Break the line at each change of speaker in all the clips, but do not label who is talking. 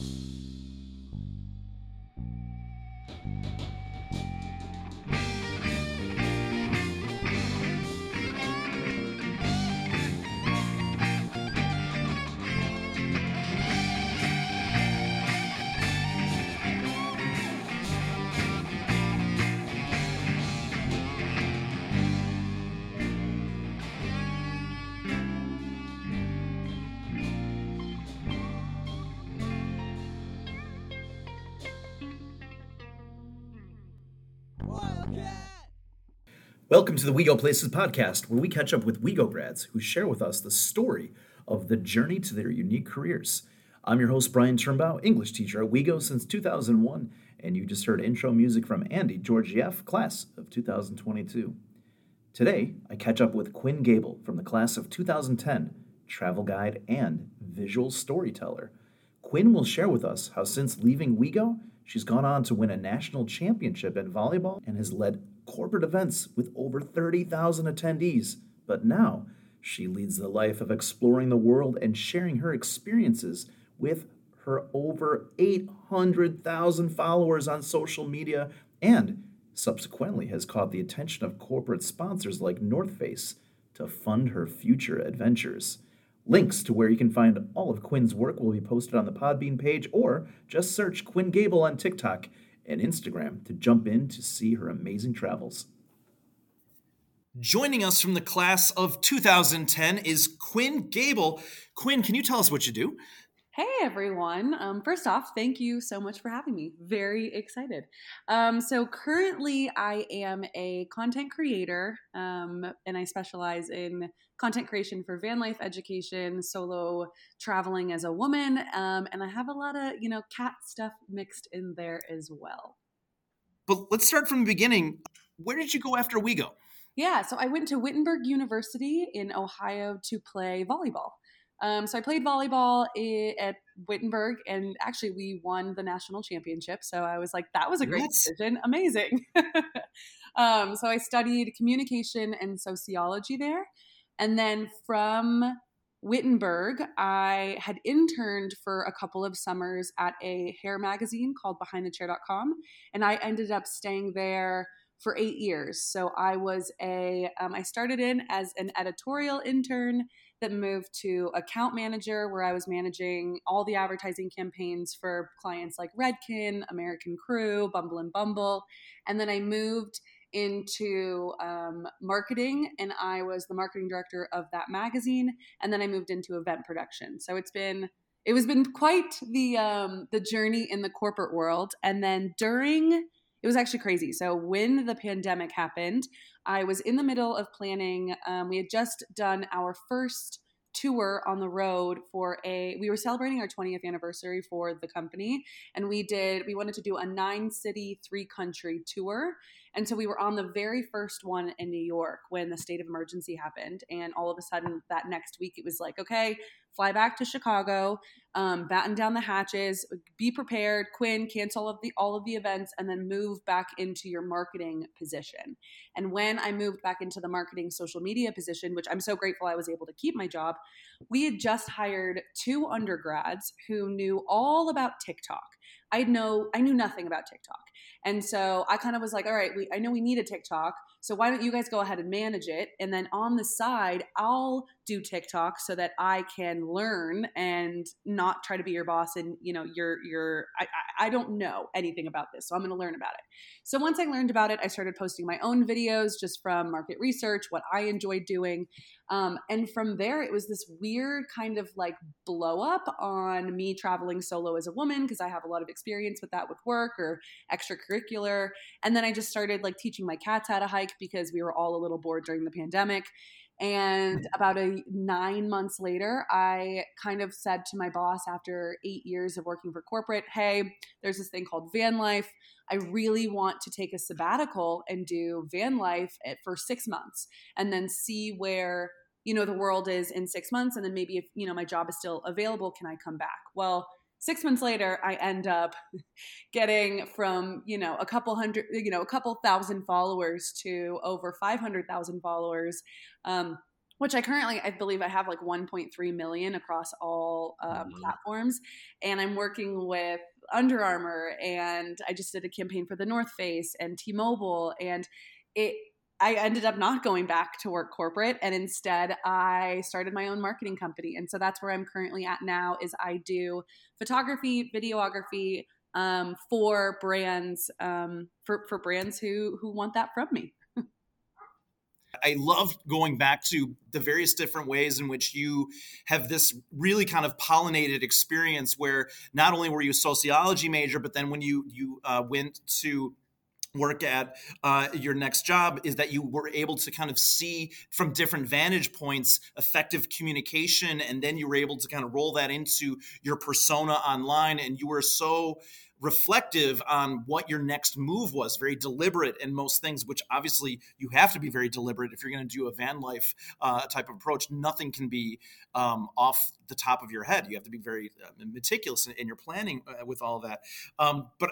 Peace. Welcome to the We Go Places podcast, where we catch up with WeGo grads who share with us the story of the journey to their unique careers. I'm your host, Brian Turnbow, English teacher at WeGo since 2001, and you just heard intro music from Andy Georgieff, class of 2022. Today, I catch up with Quinn Gable from the class of 2010, travel guide and visual storyteller. Quinn will share with us how since leaving WeGo, she's gone on to win a national championship in volleyball and has led corporate events with over 30,000 attendees. But now, she leads the life of exploring the world and sharing her experiences with her over 800,000 followers on social media and subsequently has caught the attention of corporate sponsors like North Face to fund her future adventures. Links to where you can find all of Quinn's work will be posted on the Podbean page or just search Quinn Gable on TikTok and Instagram to jump in to see her amazing travels. Joining us from the class of 2010 is Quinn Gable. Quinn, can you tell us what you do?
Hey everyone. Um, first off, thank you so much for having me. Very excited. Um, so, currently, I am a content creator um, and I specialize in content creation for van life education, solo traveling as a woman, um, and I have a lot of, you know, cat stuff mixed in there as well.
But let's start from the beginning. Where did you go after WeGo?
Yeah, so I went to Wittenberg University in Ohio to play volleyball. Um, so I played volleyball at Wittenberg, and actually we won the national championship. So I was like, that was a great what? decision, amazing. um, so I studied communication and sociology there, and then from Wittenberg, I had interned for a couple of summers at a hair magazine called BehindTheChair.com, and I ended up staying there for eight years. So I was a, um, I started in as an editorial intern that moved to account manager, where I was managing all the advertising campaigns for clients like Redken, American Crew, Bumble and Bumble. And then I moved into um, marketing and I was the marketing director of that magazine. And then I moved into event production. So it's been it was been quite the um, the journey in the corporate world. And then during it was actually crazy. So when the pandemic happened, I was in the middle of planning. Um, we had just done our first tour on the road for a we were celebrating our 20th anniversary for the company and we did we wanted to do a nine city three country tour and so we were on the very first one in New York when the state of emergency happened. And all of a sudden, that next week, it was like, okay, fly back to Chicago, um, batten down the hatches, be prepared, Quinn, cancel all of the all of the events, and then move back into your marketing position. And when I moved back into the marketing social media position, which I'm so grateful I was able to keep my job, we had just hired two undergrads who knew all about TikTok. I know I knew nothing about TikTok. And so I kind of was like, all right, we, I know we need a TikTok. So why don't you guys go ahead and manage it? And then on the side, I'll do TikTok so that I can learn and not try to be your boss. And, you know, you're, you're, I, I don't know anything about this. So I'm going to learn about it. So once I learned about it, I started posting my own videos just from market research, what I enjoyed doing. Um, and from there, it was this weird kind of like blow up on me traveling solo as a woman because I have a lot of experience with that with work or extracurricular. And then I just started like teaching my cats how to hike because we were all a little bored during the pandemic. And about a nine months later, I kind of said to my boss after eight years of working for corporate, hey, there's this thing called van life. I really want to take a sabbatical and do van life for six months and then see where you know the world is in six months and then maybe if you know my job is still available can i come back well six months later i end up getting from you know a couple hundred you know a couple thousand followers to over 500000 followers um, which I currently I believe I have like 1.3 million across all um, mm-hmm. platforms, and I'm working with Under Armour, and I just did a campaign for the North Face and T-Mobile, and it. I ended up not going back to work corporate and instead I started my own marketing company. And so that's where I'm currently at now is I do photography, videography um, for brands um, for, for brands who who want that from me.
I love going back to the various different ways in which you have this really kind of pollinated experience where not only were you a sociology major, but then when you you uh, went to work at uh, your next job is that you were able to kind of see from different vantage points effective communication and then you were able to kind of roll that into your persona online and you were so reflective on what your next move was, very deliberate in most things, which obviously you have to be very deliberate if you're going to do a van life uh, type of approach. Nothing can be um, off the top of your head. You have to be very uh, meticulous in, in, your planning uh, with all that. Um, but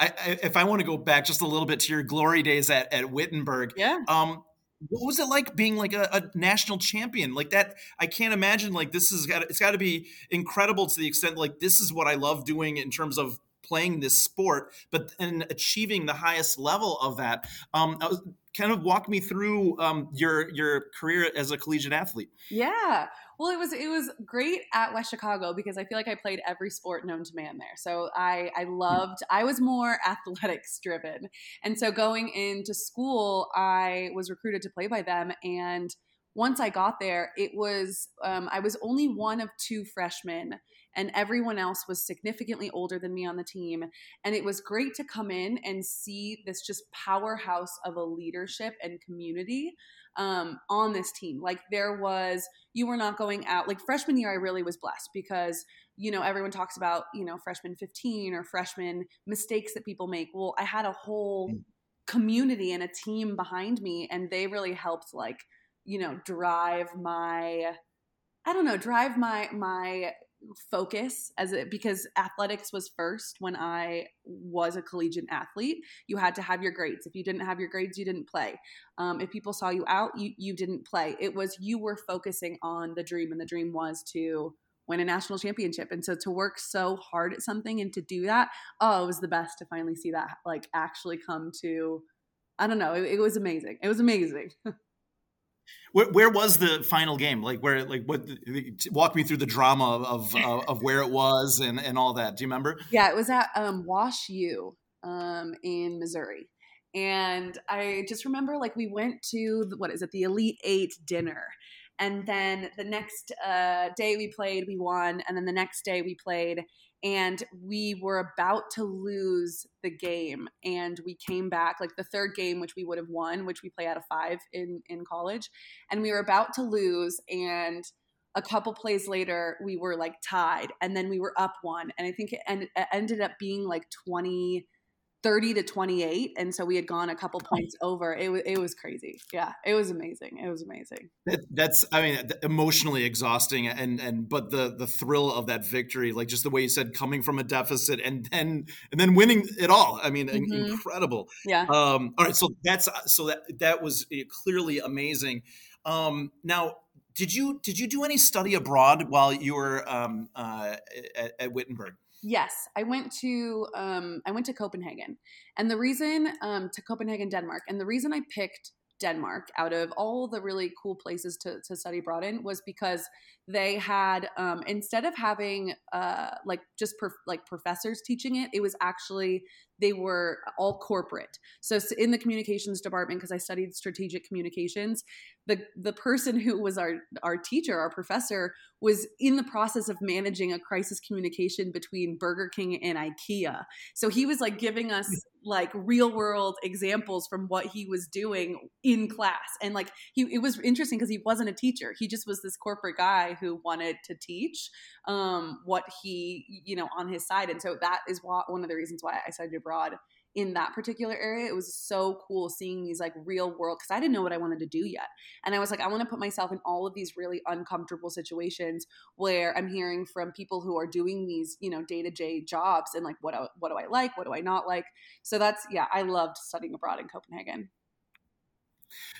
I, I, if I want to go back just a little bit to your glory days at, at Wittenberg,
yeah. Um,
what was it like being like a, a, national champion like that i can't imagine like this is got it's got to be incredible to the extent like this is what i love doing in terms of playing this sport, but then achieving the highest level of that. Um, was, kind of walk me through um, your your career as a collegiate athlete.
Yeah. Well, it was it was great at West Chicago because I feel like I played every sport known to man there. So I I loved I was more athletics driven, and so going into school, I was recruited to play by them and once I got there, it was um, I was only one of two freshmen and everyone else was significantly older than me on the team. And it was great to come in and see this just powerhouse of a leadership and community um, on this team. Like there was, you were not going out. Like freshman year, I really was blessed because you know everyone talks about you know freshman 15 or freshman mistakes that people make. Well, I had a whole mm. community and a team behind me, and they really helped like you know drive my I don't know, drive my my focus as it because athletics was first when I was a collegiate athlete. You had to have your grades. If you didn't have your grades, you didn't play. Um, if people saw you out, you you didn't play. It was you were focusing on the dream, and the dream was to win a national championship. And so to work so hard at something and to do that, oh, it was the best to finally see that like actually come to. I don't know. It, it was amazing. It was amazing.
Where, where, was the final game? Like where, like what? Walk me through the drama of of, of where it was and and all that. Do you remember?
Yeah, it was at um, Wash U um, in Missouri, and I just remember like we went to the, what is it, the Elite Eight dinner, and then the next uh, day we played, we won, and then the next day we played, and we were about to lose the game and we came back like the third game which we would have won which we play out of five in in college and we were about to lose and a couple plays later we were like tied and then we were up one and i think it, it ended up being like 20 30 to 28 and so we had gone a couple points over. It was it was crazy. Yeah it was amazing. It was amazing.
That, that's i mean emotionally exhausting and and but the the thrill of that victory like just the way you said coming from a deficit and then and then winning it all. I mean mm-hmm. incredible.
Yeah.
Um all right so that's so that that was eh, clearly amazing. Um now did you did you do any study abroad while you were um, uh, at, at Wittenberg?
Yes, I went to um, I went to Copenhagen, and the reason um, to Copenhagen, Denmark, and the reason I picked Denmark out of all the really cool places to, to study abroad in was because they had um, instead of having uh, like just like professors teaching it, it was actually they were all corporate. So in the communications department, because I studied strategic communications, the the person who was our our teacher, our professor, was in the process of managing a crisis communication between Burger King and IKEA. So he was like giving us like real world examples from what he was doing in class, and like he it was interesting because he wasn't a teacher; he just was this corporate guy who wanted to teach um, what he you know on his side, and so that is what, one of the reasons why I studied abroad in that particular area. It was so cool seeing these like real world because I didn't know what I wanted to do yet. And I was like, I want to put myself in all of these really uncomfortable situations where I'm hearing from people who are doing these, you know, day to day jobs and like what what do I like, what do I not like. So that's yeah, I loved studying abroad in Copenhagen.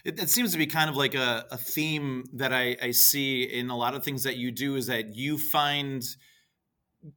It, it, seems to be kind of like a, a theme that I, I, see in a lot of things that you do is that you find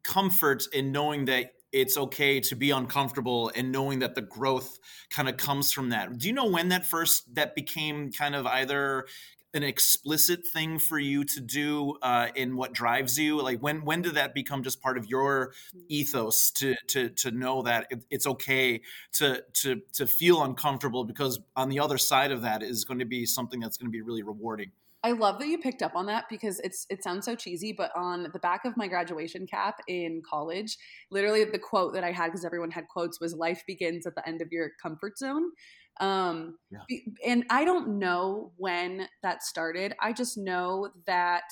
comfort in knowing that it's okay to be uncomfortable and knowing that the growth kind of comes from that. Do you know when that first that became kind of either an explicit thing for you to do uh, in what drives you? Like when when did that become just part of your ethos to to to know that it, it's okay to to to feel uncomfortable because on the other side of that is going to be something that's going to be really rewarding.
I love that you picked up on that because it's it sounds so cheesy, but on the back of my graduation cap in college, literally the quote that I had because everyone had quotes was "Life begins at the end of your comfort zone." Um, yeah. And I don't know when that started. I just know that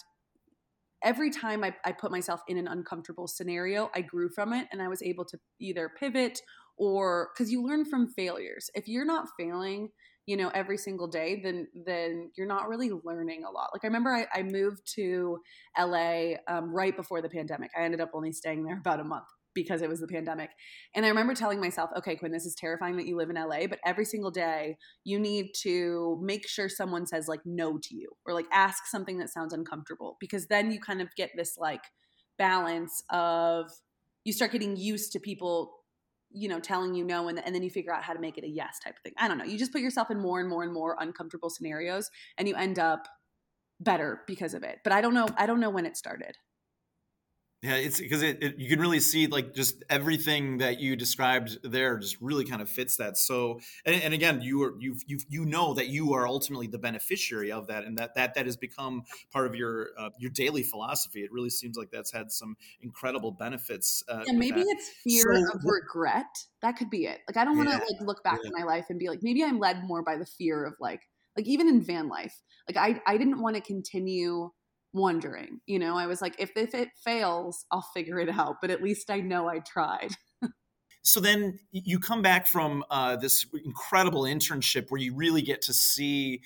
every time I, I put myself in an uncomfortable scenario, I grew from it and I was able to either pivot or because you learn from failures. If you're not failing, you know every single day then then you're not really learning a lot like i remember i, I moved to la um, right before the pandemic i ended up only staying there about a month because it was the pandemic. And I remember telling myself, okay, Quinn, this is terrifying that you live in LA, but every single day you need to make sure someone says like no to you or like ask something that sounds uncomfortable. Because then you kind of get this like balance of you start getting used to people you know telling you no and, and then you figure out how to make it a yes type of thing. I don't know. You just put yourself in more and more and more uncomfortable scenarios and you end up better because of it. But i don't know i don't know when it started
yeah, it's because it, it, you can really see like just everything that you described there just really kind of fits that. So, and, and again, you are you you you know that you are ultimately the beneficiary of that, and that that that has become part of your uh, your daily philosophy. It really seems like that's had some incredible benefits.
Uh, yeah, maybe it's fear so, of regret. That could be it. Like I don't want to yeah, like look back yeah. in my life and be like, maybe I'm led more by the fear of like like even in van life. Like I I didn't want to continue wondering. You know, I was like, if, if it fails, I'll figure it out, but at least I know I tried.
so then you come back from uh, this incredible internship where you really get to see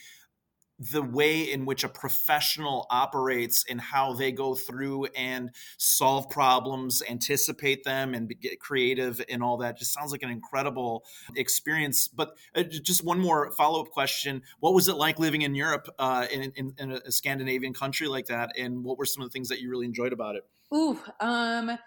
the way in which a professional operates and how they go through and solve problems, anticipate them, and get creative and all that just sounds like an incredible experience. But uh, just one more follow up question: What was it like living in Europe, uh, in, in, in, a Scandinavian country like that, and what were some of the things that you really enjoyed about it?
Ooh, um,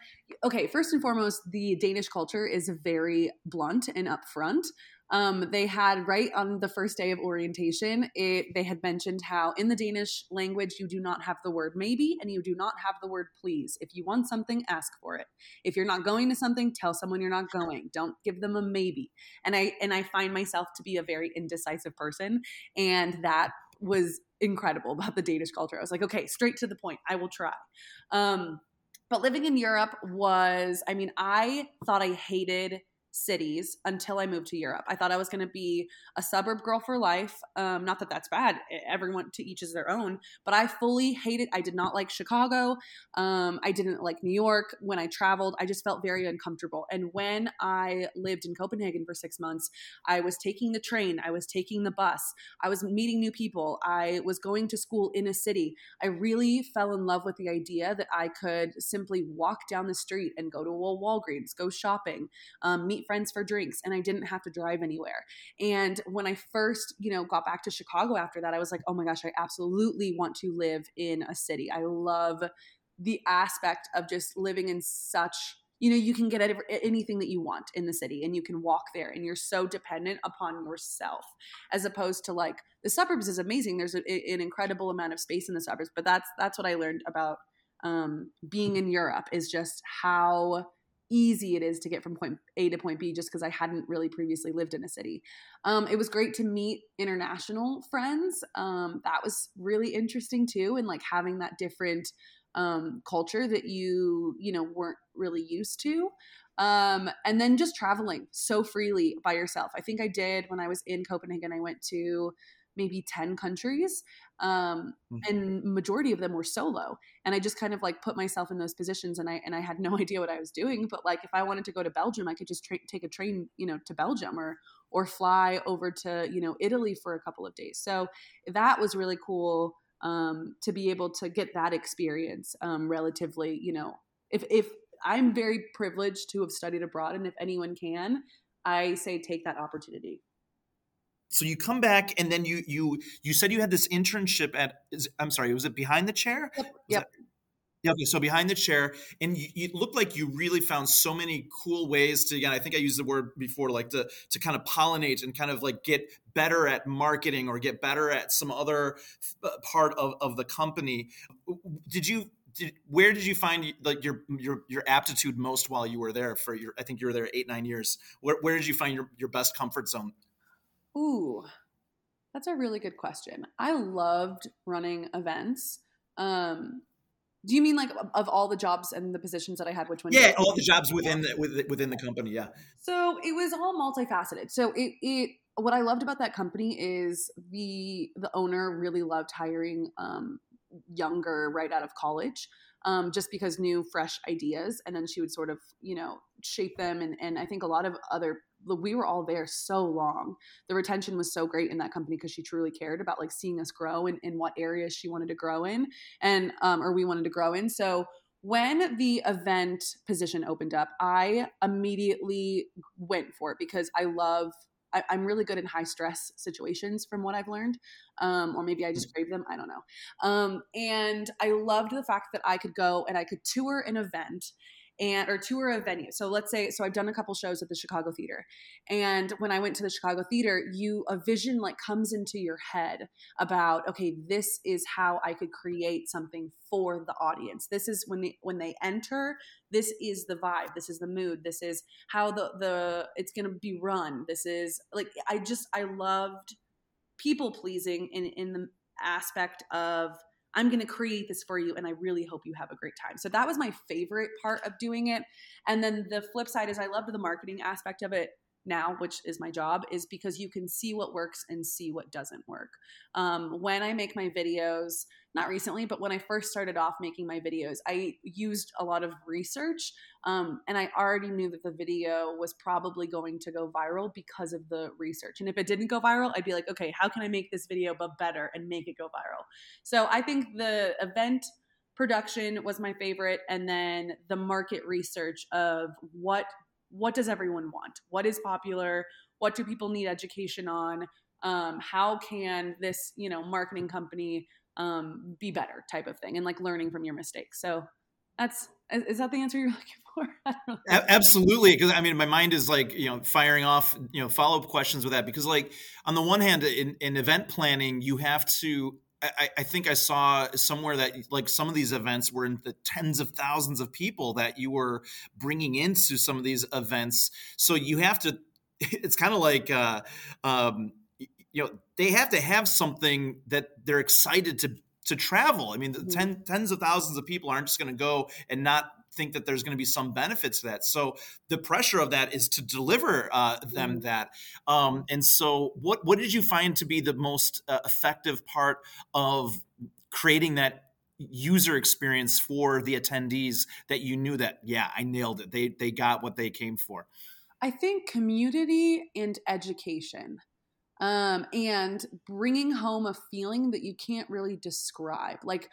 okay. First and foremost, the Danish culture is very blunt and upfront um, they had right on the first day of orientation, it they had mentioned how in the Danish language you do not have the word maybe and you do not have the word please. If you want something, ask for it. If you're not going to something, tell someone you're not going. Don't give them a maybe. And I and I find myself to be a very indecisive person, and that was incredible about the Danish culture. I was like, okay, straight to the point. I will try. Um, but living in Europe was, I mean, I thought I hated cities until I moved to Europe. I thought I was going to be a suburb girl for life. Um, not that that's bad. Everyone to each is their own. But I fully hated. I did not like Chicago. Um, I didn't like New York. When I traveled, I just felt very uncomfortable. And when I lived in Copenhagen for six months, I was taking the train. I was taking the bus. I was meeting new people. I was going to school in a city. I really fell in love with the idea that I could simply walk down the street and go to a Walgreens, go shopping, um, meet friends for drinks and I didn't have to drive anywhere. And when I first, you know, got back to Chicago after that, I was like, oh my gosh, I absolutely want to live in a city. I love the aspect of just living in such you know you can get anything that you want in the city and you can walk there and you're so dependent upon yourself as opposed to like the suburbs is amazing there's a, an incredible amount of space in the suburbs but that's that's what i learned about um, being in europe is just how easy it is to get from point A to point B just because I hadn't really previously lived in a city. Um, it was great to meet international friends. Um, that was really interesting too, and like having that different um, culture that you you know weren't really used to. Um, and then just traveling so freely by yourself. I think I did when I was in Copenhagen. I went to maybe 10 countries um, mm-hmm. and majority of them were solo and i just kind of like put myself in those positions and i and i had no idea what i was doing but like if i wanted to go to belgium i could just tra- take a train you know to belgium or or fly over to you know italy for a couple of days so that was really cool um, to be able to get that experience um, relatively you know if if i'm very privileged to have studied abroad and if anyone can i say take that opportunity
so you come back and then you you you said you had this internship at is, i'm sorry was it behind the chair
yep, yep.
Yeah, okay, so behind the chair, and you, you looked like you really found so many cool ways to. Again, I think I used the word before, like to to kind of pollinate and kind of like get better at marketing or get better at some other uh, part of, of the company. Did you? Did, where did you find like your your your aptitude most while you were there for your? I think you were there eight nine years. Where where did you find your your best comfort zone?
Ooh, that's a really good question. I loved running events. Um, do you mean like of all the jobs and the positions that I had? Which one?
Yeah, all the jobs within the, within the company. Yeah.
So it was all multifaceted. So it it what I loved about that company is the the owner really loved hiring um, younger right out of college. Um, just because new fresh ideas and then she would sort of you know shape them and, and i think a lot of other we were all there so long. The retention was so great in that company because she truly cared about like seeing us grow and in what areas she wanted to grow in and um, or we wanted to grow in. So when the event position opened up, I immediately went for it because I love I, am really good in high stress situations from what I've learned. Um, or maybe I just crave them. I don't know. Um, and I loved the fact that I could go and I could tour an event and or tour a venue. So let's say so I've done a couple shows at the Chicago Theater. And when I went to the Chicago Theater, you a vision like comes into your head about okay, this is how I could create something for the audience. This is when they when they enter, this is the vibe, this is the mood, this is how the the it's going to be run. This is like I just I loved people pleasing in in the aspect of I'm going to create this for you and I really hope you have a great time. So that was my favorite part of doing it. And then the flip side is I loved the marketing aspect of it now, which is my job, is because you can see what works and see what doesn't work. Um, when I make my videos, not recently, but when I first started off making my videos, I used a lot of research. Um, and I already knew that the video was probably going to go viral because of the research. And if it didn't go viral, I'd be like, okay, how can I make this video but better and make it go viral? So I think the event production was my favorite and then the market research of what what does everyone want? What is popular? What do people need education on? Um, how can this you know marketing company um, be better type of thing and like learning from your mistakes? So that's is that the answer you're looking for?
Absolutely because i mean my mind is like you know firing off you know follow-up questions with that because like on the one hand in, in event planning you have to I, I, think I saw somewhere that like some of these events were in the tens of thousands of people that you were bringing into some of these events. So you have to. It's kind of like, uh, um, you know, they have to have something that they're excited to to travel. I mean, the mm-hmm. ten, tens of thousands of people aren't just going to go and not think that there's going to be some benefits to that. So the pressure of that is to deliver uh, them mm-hmm. that. Um, and so, what what did you find to be the most uh, effective part of creating that user experience for the attendees that you knew that yeah I nailed it they they got what they came for.
I think community and education. Um, and bringing home a feeling that you can't really describe. Like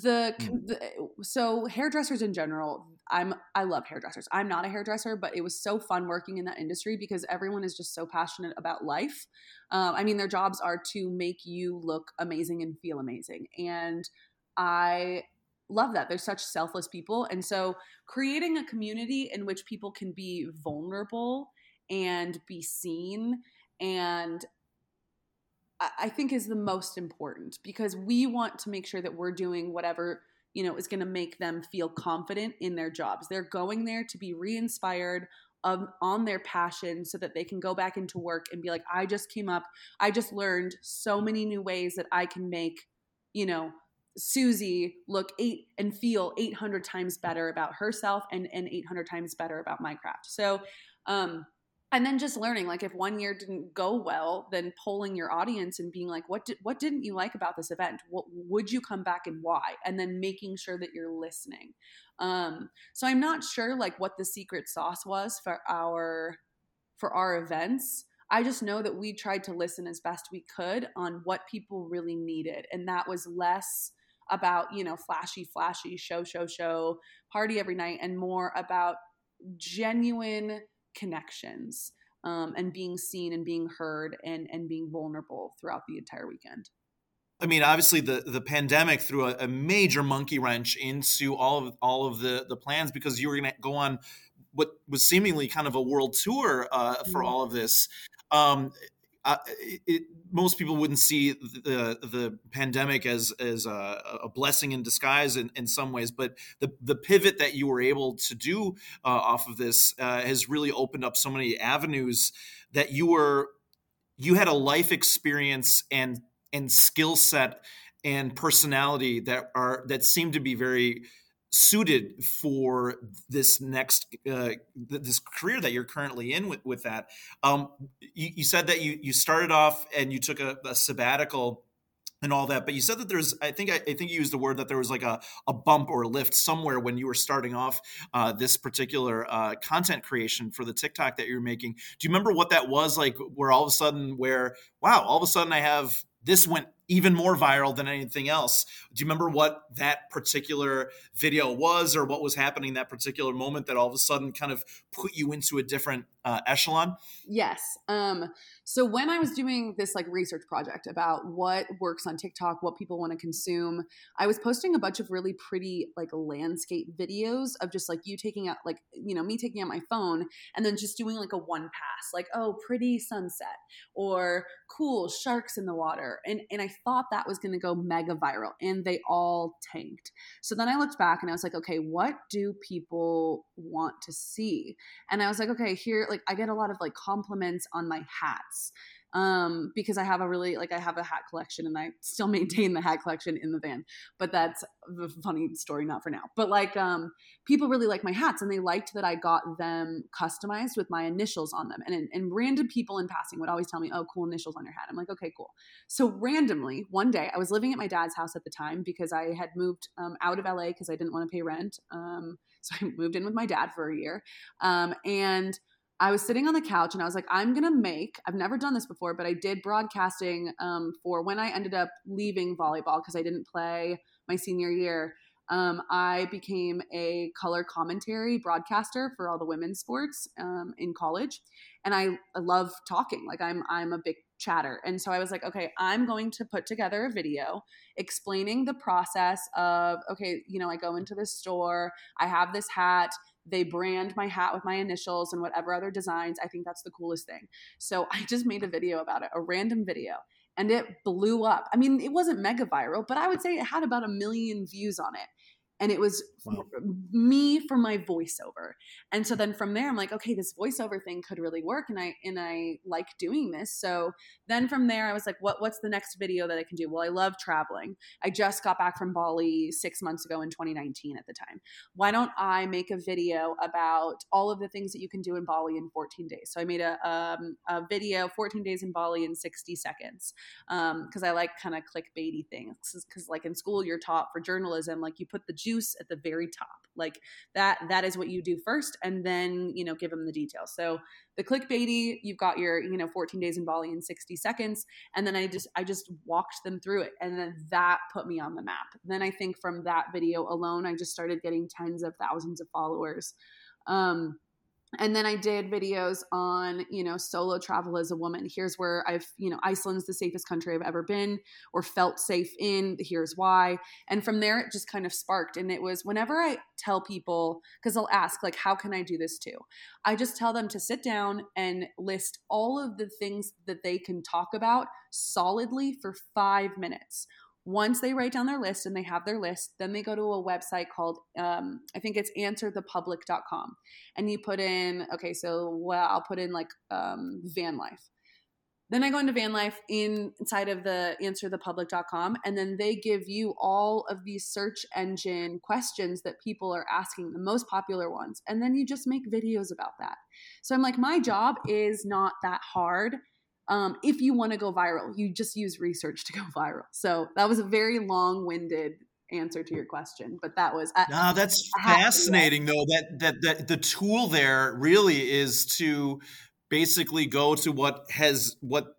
the, mm. the, so hairdressers in general i'm i love hairdressers. I'm not a hairdresser but it was so fun working in that industry because everyone is just so passionate about life. Um, i mean their jobs are to make you look amazing and feel amazing and i love that. They're such selfless people and so creating a community in which people can be vulnerable and be seen and I think is the most important because we want to make sure that we're doing whatever you know is going to make them feel confident in their jobs. They're going there to be re-inspired um, on their passion so that they can go back into work and be like, I just came up, I just learned so many new ways that I can make, you know, Susie look eight and feel 800 times better about herself and, and 800 times better about my craft. So, um, and then just learning like if one year didn't go well then polling your audience and being like what did what didn't you like about this event? What would you come back and why? And then making sure that you're listening. Um so i'm not sure like what the secret sauce was for our for our events. I just know that we tried to listen as best we could on what people really needed. And that was less about you know flashy flashy show show show party every night and more about genuine connections um, and being seen and being heard and and being vulnerable throughout the entire weekend.
I mean, obviously, the the pandemic threw a, a major monkey wrench into all of all of the the plans because you were going to go on what was seemingly kind of a world tour uh, for mm-hmm. all of this. Um, it, most people wouldn't see the the pandemic as as a, a blessing in disguise in, in, some ways, but the the pivot that you were able to do uh, off of this uh, has really opened up so many avenues that you were you had a life experience and and skill set and personality that are that seem to be very suited for this next uh, this career that you're currently in with, with that. Um, you, you, said that you you started off and you took a, a, sabbatical and all that but you said that there's i think i, I think you used the word that there was like a, a bump or a lift somewhere when you were starting off uh, this particular uh, content creation for the tiktok that you're making. Do you remember what that was like where all of a sudden where wow all of a sudden i have this went even more viral than anything else. Do you remember what that particular video was or what was happening that particular moment that all of a sudden kind of put you into a different uh, echelon?
Yes. Um, so when I was doing this like research project about what works on TikTok, what people want to consume, I was posting a bunch of really pretty like landscape videos of just like you taking out like you know me taking out my phone and then just doing like a one pass, like oh pretty sunset or cool sharks in the water, and and I thought that was going to go mega viral, and they all tanked. So then I looked back and I was like, okay, what do people want to see? And I was like, okay, here like I get a lot of like compliments on my hats um, because I have a really like I have a hat collection and I still maintain the hat collection in the van. But that's a funny story, not for now. But like um, people really like my hats and they liked that I got them customized with my initials on them. And and random people in passing would always tell me, "Oh, cool initials on your hat." I'm like, "Okay, cool." So randomly one day I was living at my dad's house at the time because I had moved um, out of LA because I didn't want to pay rent. Um, so I moved in with my dad for a year, um, and I was sitting on the couch and I was like, I'm gonna make. I've never done this before, but I did broadcasting um, for when I ended up leaving volleyball because I didn't play my senior year. Um, I became a color commentary broadcaster for all the women's sports um, in college, and I, I love talking. Like I'm I'm a big chatter, and so I was like, okay, I'm going to put together a video explaining the process of okay, you know, I go into the store, I have this hat they brand my hat with my initials and whatever other designs. I think that's the coolest thing. So I just made a video about it, a random video, and it blew up. I mean, it wasn't mega viral, but I would say it had about a million views on it and it was wow. me for my voiceover. And so then from there i'm like okay this voiceover thing could really work and i and i like doing this. So then from there i was like what what's the next video that i can do? Well i love traveling. I just got back from bali six months ago in 2019 at the time. Why don't i make a video about all of the things that you can do in bali in 14 days? So i made a, um, a video 14 days in bali in 60 seconds because um, i like kind of clickbaity things because like in school you're taught for journalism like you put the juice at the very top. Like that that is what you do first and then you know give them the details. So the clickbaity you've got your you know 14 days in bali in 60 seconds and then i just i just walked them through it and then that put me on the map. Then i think from that video alone i just started getting tens of thousands of followers. Um and then i did videos on you know solo travel as a woman. Here's where i've you know iceland's the safest country i've ever been or felt safe in. Here's why. And from there it just kind of sparked. And it was whenever i tell people because they'll ask like how can i do this too? I just tell them to sit down and list all of the things that they can talk about solidly for five minutes once they write down their list and they have their list, then they go to a website called, um, I think it's answerthepublic.com. And you put in, okay, so well, I'll put in like um, van life. Then I go into van life in, inside of the answerthepublic.com, and then they give you all of these search engine questions that people are asking, the most popular ones. And then you just make videos about that. So I'm like, my job is not that hard um, if you want to go viral, you just use research to go viral. So that was a very long winded answer to your question, but that was.
I, no, that's fascinating though. That, that that the tool there really is to basically go to what has what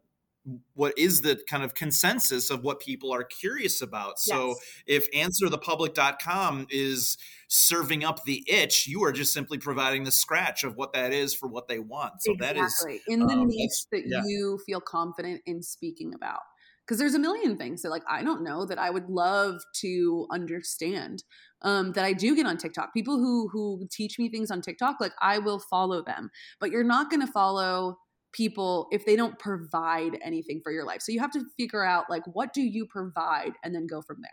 what is the kind of consensus of what people are curious about. So if answerthepublic.com is serving up the itch, you are just simply providing the scratch of what that is for what they want. So exactly. that is
in the um, niche that yeah. you feel confident in speaking about. Because there's a million things that like I don't know that I would love to understand. Um, that I do get on TikTok. People who who teach me things on TikTok, like I will follow them. But you're not going to follow people if they don't provide anything for your life. So you have to figure out like what do you provide and then go from there.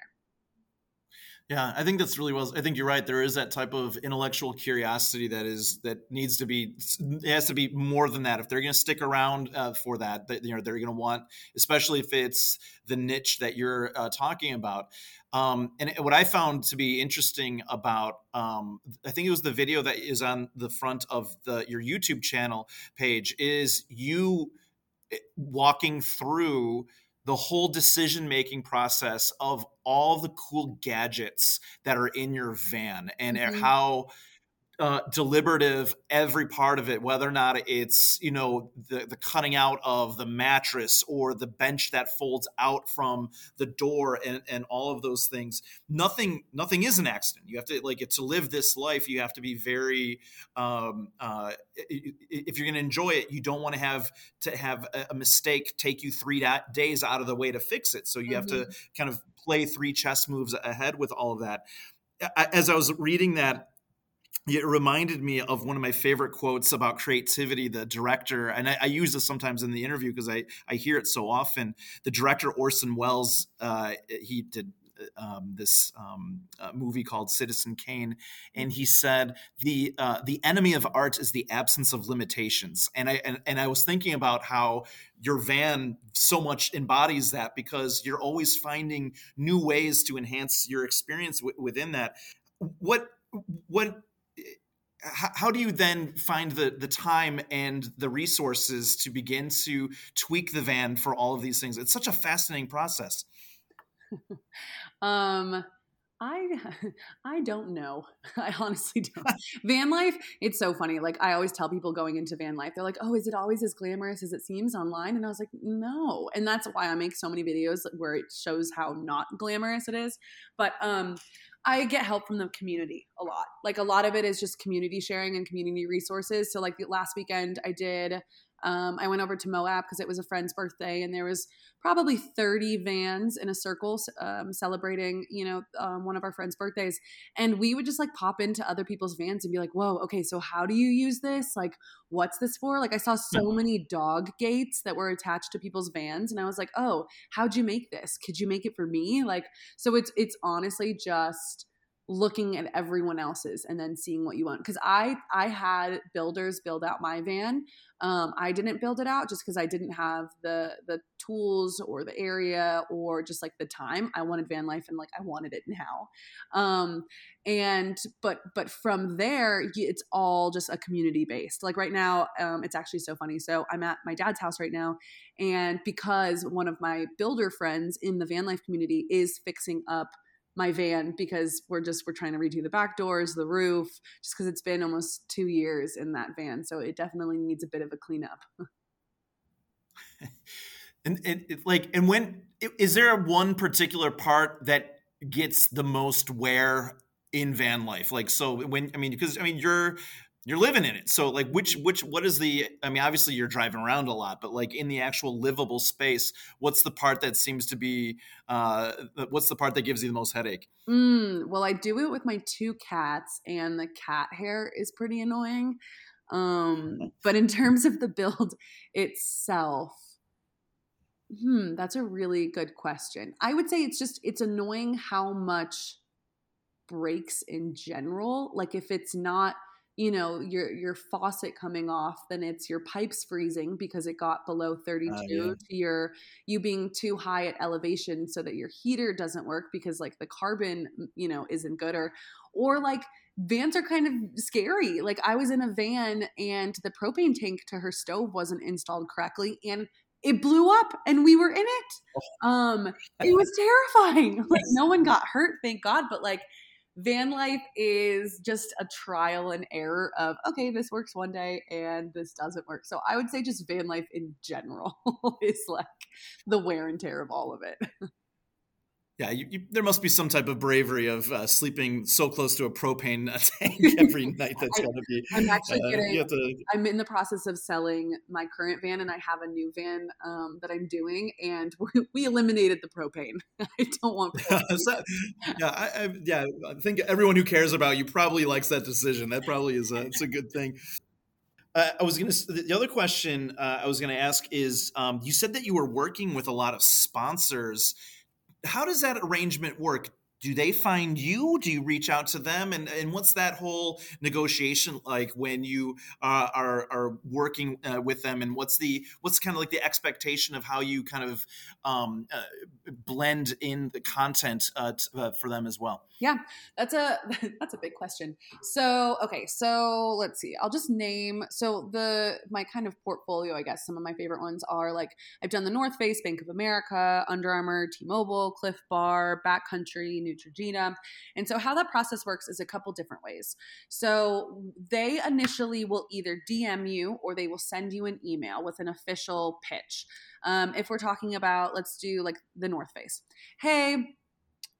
Yeah, I think that's really well. I think you're right. There is that type of intellectual curiosity that is that needs to be. It has to be more than that. If they're going to stick around uh, for that, that, you know, they're going to want, especially if it's the niche that you're uh, talking about. Um, and what I found to be interesting about, um, I think it was the video that is on the front of the your YouTube channel page, is you eh, walking through the whole decision making process of all the cool gadgets that are in your van and mm-hmm. how uh, deliberative every part of it, whether or not it's you know the the cutting out of the mattress or the bench that folds out from the door and and all of those things. Nothing nothing is an accident. You have to like to live this life. You have to be very um, uh, if you're going to enjoy it, you don't want to have to have a mistake take you three days out of the way to fix it. So you mm-hmm. have to mm-hmm. kind of play three chess moves ahead with all of that. As I was reading that it reminded me of one of my favorite quotes about creativity the director and i, I use this sometimes in the interview because I, I hear it so often the director orson welles uh, he did uh, um, this um, uh, movie called Citizen Kane, and he said the uh, the enemy of art is the absence of limitations. And I and, and I was thinking about how your van so much embodies that because you're always finding new ways to enhance your experience w- within that. What what how do you then find the the time and the resources to begin to tweak the van for all of these things it's such a fascinating process
um I I don't know. I honestly don't. van life, it's so funny. Like I always tell people going into van life, they're like, "Oh, is it always as glamorous as it seems online?" And I was like, "No." And that's why I make so many videos where it shows how not glamorous it is. But um I get help from the community a lot. Like a lot of it is just community sharing and community resources. So like last weekend I did um, I went over to Moab because it was a friend's birthday, and there was probably 30 vans in a circle um, celebrating, you know, um, one of our friends' birthdays. And we would just like pop into other people's vans and be like, "Whoa, okay, so how do you use this? Like, what's this for?" Like, I saw so many dog gates that were attached to people's vans, and I was like, "Oh, how'd you make this? Could you make it for me?" Like, so it's it's honestly just looking at everyone else's and then seeing what you want. Because i i had builders build out my van. Um, i didn't build it out just because i didn't have the the tools or the area or just like the time. I wanted van life and like i wanted it now. Um, and but but from there it's all just a community based. Like right now um, it's actually so funny. So i'm at my dad's house right now and because one of my builder friends in the van life community is fixing up my van because we're just we're trying to redo the back doors, the roof, just because it's been almost two years in that van, so it definitely needs a bit of a cleanup.
and it, like, and when is there one particular part that gets the most wear in van life? Like, so when I mean, because I mean, you're you're living in it. So like which which what is the i mean obviously you're driving around a lot but like in the actual livable space what's the part that seems to be uh what's the part that gives you the most headache?
Mm, well i do it with my two cats and the cat hair is pretty annoying. Um but in terms of the build itself hmm that's a really good question. I would say it's just it's annoying how much breaks in general. Like if it's not you know your your faucet coming off then it's your pipes freezing because it got below 32 uh, yeah. to your you being too high at elevation so that your heater doesn't work because like the carbon you know isn't good or or like vans are kind of scary like i was in a van and the propane tank to her stove wasn't installed correctly and it blew up and we were in it oh. um it was terrifying like no one got hurt thank god but like van life is just a trial and error of okay this works one day and this doesn't work. So i would say just van life in general is like the wear and tear of all of it
yeah, you, you, there must be some type of bravery of uh, sleeping so close to a propane tank every night. That's got to be.
I'm actually uh, getting. To... I'm in the process of selling my current van, and I have a new van um, that I'm doing, and we eliminated the propane. I don't want.
that, yeah, I, I, yeah. I think everyone who cares about you probably likes that decision. That probably is a. It's a good thing. Uh, I was going to. The other question uh, I was going to ask is: um, you said that you were working with a lot of sponsors how does that arrangement work? Do they find you? Do you reach out to them? And and what's that whole negotiation like when you uh, are are working uh, with them? And what's the what's kind of like the expectation of how you kind of um, uh, blend in the content uh, t- uh, for them as well?
Yeah, that's a that's a big question. So okay, so let's see. I'll just name so the my kind of portfolio. I guess some of my favorite ones are like I've done the North Face, Bank of America, Under Armour, T-Mobile, Clif Bar, Backcountry, Neutrogena. And so how that process works is a couple different ways. So they initially will either DM you or they will send you an email with an official pitch. Um, if we're talking about, let's do like the North Face. Hey,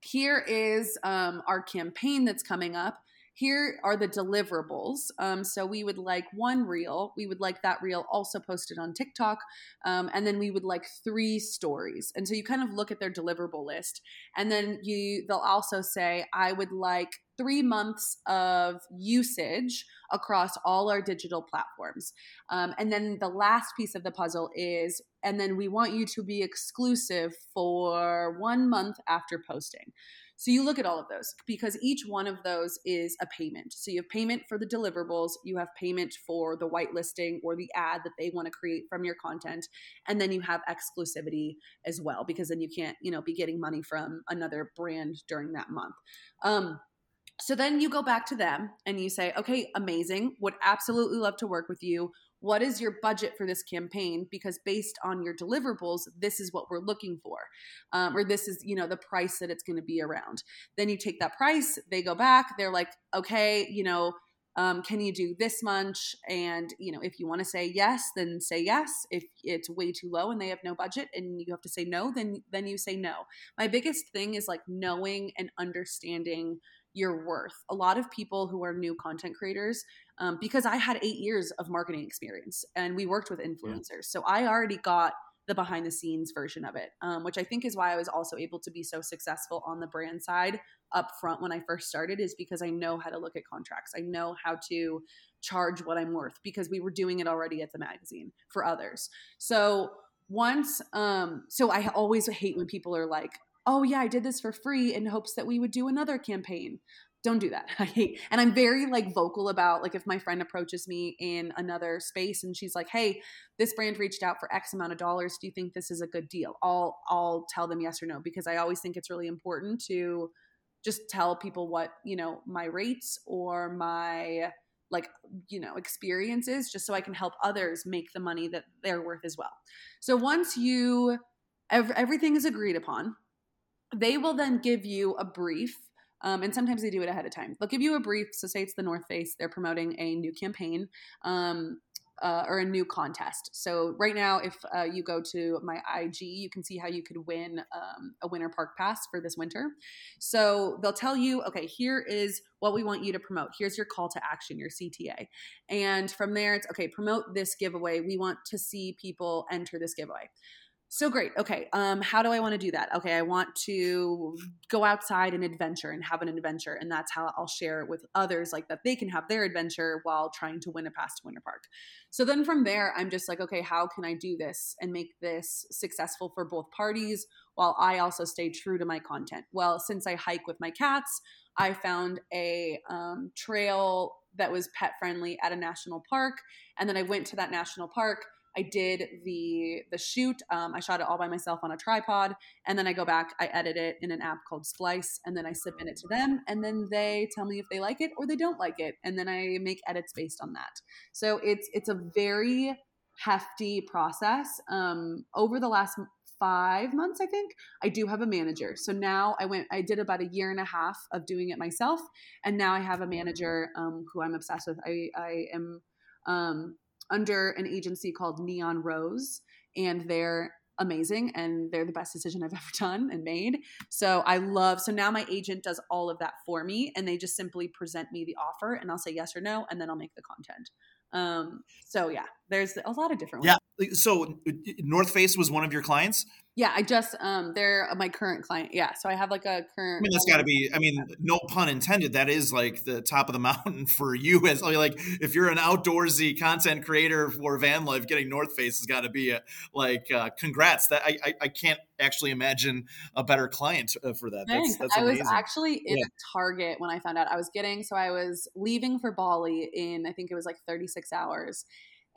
here is um, our campaign that's coming up. Here are the deliverables. Um, so we would like one reel. We would like that reel also posted on TikTok. Um, and then we would like three stories. And so you kind of look at their deliverable list. And then you they'll also say, I would like three months of usage across all our digital platforms. Um, and then the last piece of the puzzle is, and then we want you to be exclusive for one month after posting. So you look at all of those because each one of those is a payment. So you have payment for the deliverables, you have payment for the whitelisting or the ad that they want to create from your content, and then you have exclusivity as well because then you can't, you know, be getting money from another brand during that month. Um, so then you go back to them and you say, okay, amazing. Would absolutely love to work with you what is your budget for this campaign? Because based on your deliverables this is what we're looking for um, or this is you know the price that it's going to be around. Then you take that price they go back they're like okay you know um, can you do this much? And you know if you want to say yes then say yes. If it's way too low and they have no budget and you have to say no then then you say no. My biggest thing is like knowing and understanding your worth. A lot of people who are new content creators um, because I had eight years of marketing experience and we worked with influencers. Yeah. So I already got the behind the scenes version of it, um, which I think is why I was also able to be so successful on the brand side up front when I first started, is because I know how to look at contracts. I know how to charge what I'm worth because we were doing it already at the magazine for others. So once, um, so I always hate when people are like, oh yeah i did this for free in hopes that we would do another campaign don't do that. I hate, and I'm very like vocal about like if my friend approaches me in another space and she's like, "Hey, this brand reached out for X amount of dollars. Do you think this is a good deal?" I'll I'll tell them yes or no because I always think it's really important to just tell people what you know my rates or my like you know experiences just so I can help others make the money that they're worth as well. So once you everything is agreed upon, they will then give you a brief um, and sometimes they do it ahead of time. They'll give you a brief. So, say it's the North Face, they're promoting a new campaign. Um, uh, or a new contest. So right now, if uh, you go to my IG, you can see how you could win um, a winter park pass for this winter. So they'll tell you, okay, here is what we want you to promote. Here's your call to action, your CTA, and from there, it's okay. Promote this giveaway. We want to see people enter this giveaway. So great. Okay. Um, how do I want to do that? Okay, I want to go outside and adventure and have an adventure, and that's how I'll share it with others, like that they can have their adventure while trying to win a pass to Winter Park. So then from there, I'm just like, okay, how can I do this and make this successful for both parties while I also stay true to my content? Well, since I hike with my cats, I found a um, trail that was pet friendly at a national park, and then I went to that national park I did the the shoot. Um, I shot it all by myself on a tripod, and then I go back. I edit it in an app called Splice, and then I submit it to them, and then they tell me if they like it or they don't like it, and then I make edits based on that. So it's it's a very hefty process. Um, over the last five months, I think, I do have a manager. So now I went, I did about a year and a half of doing it myself. And now I have a manager um, who I'm obsessed with. I, I am um, under an agency called Neon Rose, and they're amazing and they're the best decision I've ever done and made. So I love so now my agent does all of that for me and they just simply present me the offer and I'll say yes or no and then I'll make the content. Um so yeah, there's a lot of different
ways. Yeah. So North Face was one of your clients?
Yeah, I just um they're my current client. Yeah, so I have like a current.
I mean, that's got to be. I mean, no pun intended. That is like the top of the mountain for you as like if you're an outdoorsy content creator for van life, getting North Face has got to be a like uh, congrats. That I, I, I can't actually imagine a better client uh, for that. That's, that's
I was actually in yeah. Target when I found out I was getting. So I was leaving for Bali in I think it was like 36 hours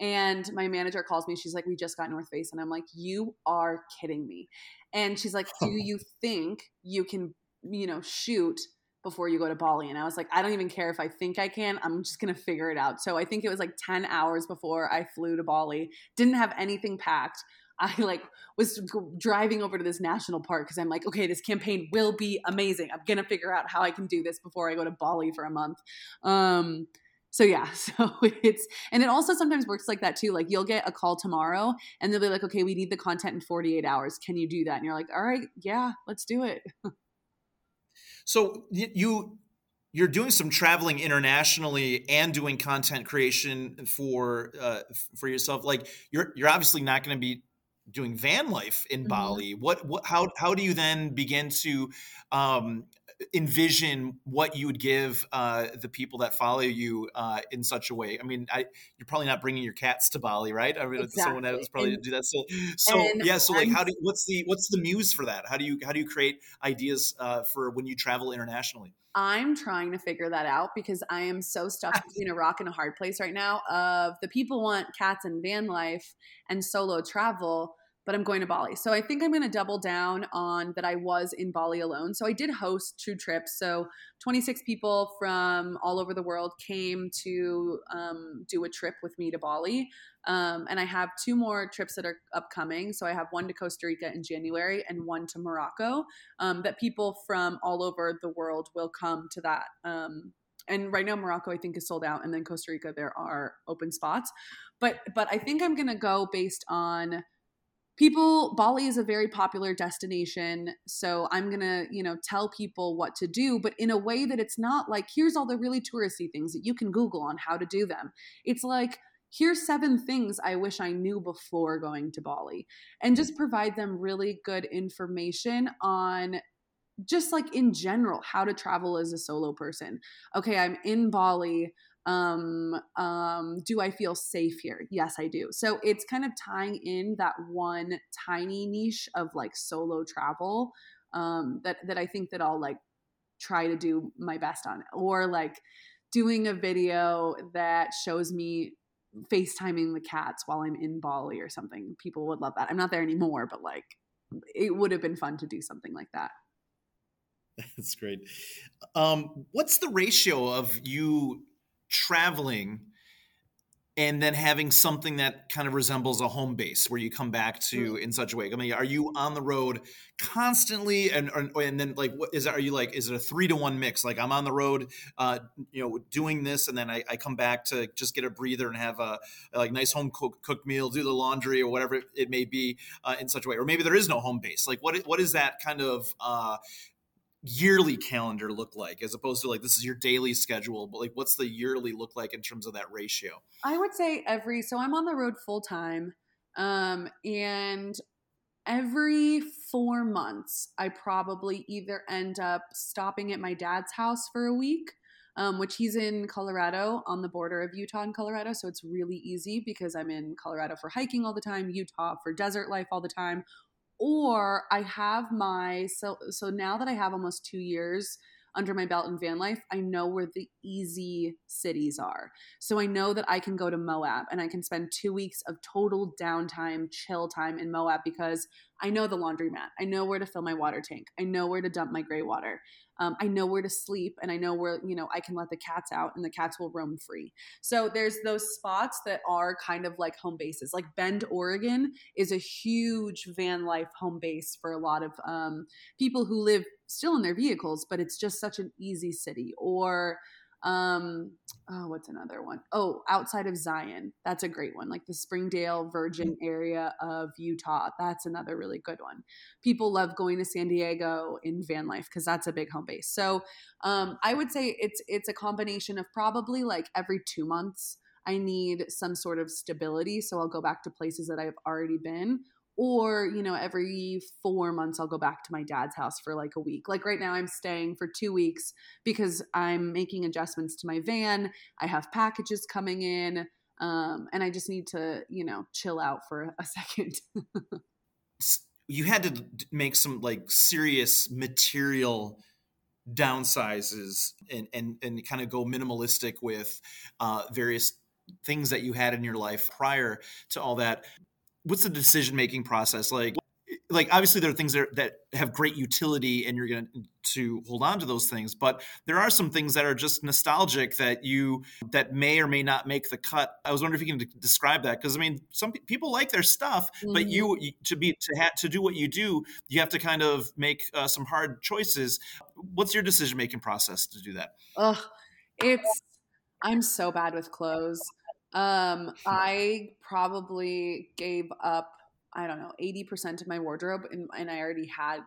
and my manager calls me. She's like, We just got North Face. And I'm like, You are kidding me. And she's like, Do you think you can, you know, shoot before you go to Bali? And I was like, I don't even care if I think I can. I'm just going to figure it out. So I think it was like 10 hours before I flew to Bali. Didn't have anything packed. I like was driving over to this national park because I'm like, okay, this campaign will be amazing. I'm gonna figure out how I can do this before I go to Bali for a month. Um, so yeah, so it's and it also sometimes works like that too. Like you'll get a call tomorrow and they'll be like, "Okay, we need the content in 48 hours. Can you do that?" And you're like, "All right, yeah, let's do it."
so you you're doing some traveling internationally and doing content creation for uh, for yourself. Like you're you're obviously not going to be doing van life in mm-hmm. Bali. What what how how do you then begin to um, envision what you would give uh, the people that follow you uh, in such a way. I mean, I, you're probably not bringing your cats to Bali, right? I mean, exactly. someone else probably and, do that. So, so yeah. So, like, I'm, how do what's the what's the muse for that? How do you how do you create ideas uh, for when you travel internationally?
I'm trying to figure that out because I am so stuck between a rock and a hard place right now. Of the people want cats and van life and solo travel but I'm going to Bali. So I think I'm going to double down on that I was in Bali alone. So I did host two trips. So 26 people from all over the world came to um, do a trip with me to Bali. Um, and I have two more trips that are upcoming. So I have one to Costa Rica in January and one to Morocco um, that people from all over the world will come to that. Um, and right now Morocco I think is sold out and then Costa Rica there are open spots. But but I think I'm going to go based on people bali is a very popular destination so i'm gonna you know tell people what to do but in a way that it's not like here's all the really touristy things that you can google on how to do them. It's like here's seven things i wish i knew before going to bali and just provide them really good information on just like in general how to travel as a solo person. Okay i'm in bali um um do i feel safe here? Yes i do. So it's kind of tying in that one tiny niche of like solo travel um that that i think that i'll like try to do my best on. Or like doing a video that shows me facetiming the cats while i'm in bali or something. People would love that. I'm not there anymore but like it would have been fun to do something like that.
That's great. Um what's the ratio of you traveling and then having something that kind of resembles a home base where you come back to mm. in such a way. I mean, are you on the road constantly, and and then like, what is it? Are you like, is it a three to one mix? Like, I'm on the road, uh, you know, doing this, and then I, I come back to just get a breather and have a, a like nice home cook, cooked meal, do the laundry or whatever it may be uh, in such a way, or maybe there is no home base. Like, what what is that kind of uh, yearly calendar look like as opposed to like this is your daily schedule but like what's the yearly look like in terms of that ratio?
I would say every so i'm on the road full time um and every four months i probably either end up stopping at my dad's house for a week um, which he's in colorado on the border of utah and colorado so it's really easy because i'm in colorado for hiking all the time utah for desert life all the time or I have my so so now that I have almost 2 years under my belt in van life, I know where the easy cities are. So I know that I can go to Moab and I can spend 2 weeks of total downtime, chill time in Moab because I know the laundromat. I know where to fill my water tank. I know where to dump my gray water. Um, I know where to sleep and I know where, you know, I can let the cats out and the cats will roam free. So there's those spots that are kind of like home bases. Like Bend, Oregon is a huge van life home base for a lot of um, people who live still in their vehicles, but it's just such an easy city. Or um, oh, what's another one? Oh, outside of Zion. That's a great one. Like the Springdale Virgin mm. area of Utah. That's another really good one. People love going to San Diego in van life because that's a big home base. So um, I would say it's it's a combination of probably like every two months. I need some sort of stability. So I'll go back to places that I've already been, or you know every four months i'll go back to my dad's house for like a week. Like right now i'm staying for two weeks because i'm making adjustments to my van. I have packages coming in um, and i just need to you know chill out for a second.
You had to make some like serious material downsizes and and, and kind of go minimalistic with uh, various things that you had in your life prior to all that what's the decision making process like? Like obviously there are things that, that have great utility and you're going to hold on to those things, but there are some things that are just nostalgic that you that may or may not make the cut. I was wondering if you can describe that because I mean some people like their stuff, mm-hmm. but you to be to have to do what you do, you have to kind of make uh, some hard choices. What's your decision making process to do that?
Ugh, it's I'm so bad with clothes. Um, I probably gave up, I don't know, 80% of my wardrobe and, and I already had,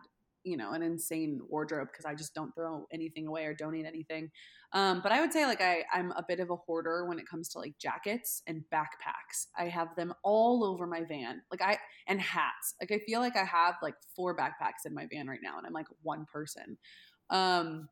you know, an insane wardrobe because I just don't throw anything away or donate anything. Um, but I would say like I, I'm a bit of a hoarder when it comes to like jackets and backpacks. I have them all over my van. Like I and hats. Like I feel like I have like four backpacks in my van right now and I'm like one person. Um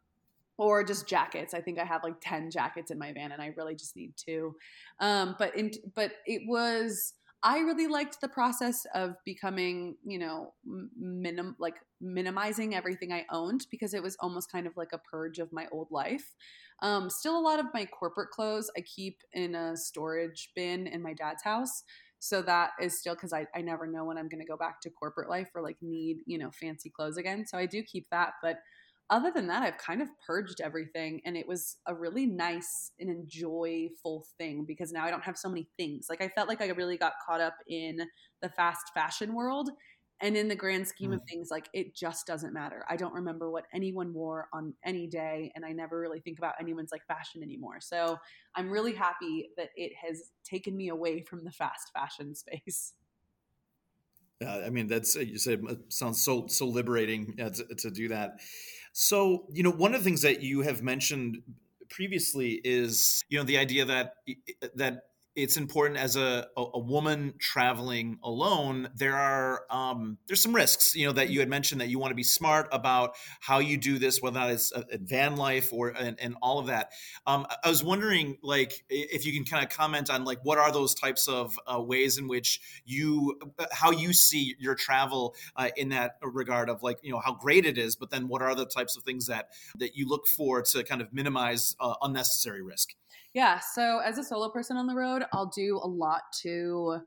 or just jackets. I think I have like 10 jackets in my van and I really just need two. Um, but in, but it was, I really liked the process of becoming, you know, minim, like minimizing everything I owned because it was almost kind of like a purge of my old life. Um, still a lot of my corporate clothes I keep in a storage bin in my dad's house. So that is still because I, I never know when I'm going to go back to corporate life or like need, you know, fancy clothes again. So I do keep that. But other than that, I've kind of purged everything and it was a really nice and enjoyable thing because now I don't have so many things. Like I felt like I really got caught up in the fast fashion world. And in the grand scheme of mm. things, like it just doesn't matter. I don't remember what anyone wore on any day, and I never really think about anyone's like fashion anymore. So I'm really happy that it has taken me away from the fast fashion space.
Yeah, I mean, that's you said sounds so so liberating uh, to, to do that. So, you know, one of the things that you have mentioned previously is, you know, the idea that that it's important as a, a, woman traveling alone there are um, there's some risks you know that you had mentioned that you want to be smart about how you do this whether or not it's a, a van life or and, and all of that. Um, i was wondering like if you can kind of comment on like what are those types of uh, ways in which you uh, how you see your travel uh, in that regard of like you know how great it is but then what are the types of things that that you look for to kind of minimize uh, unnecessary risk
yeah. So as a solo person on the road, I'll do a lot to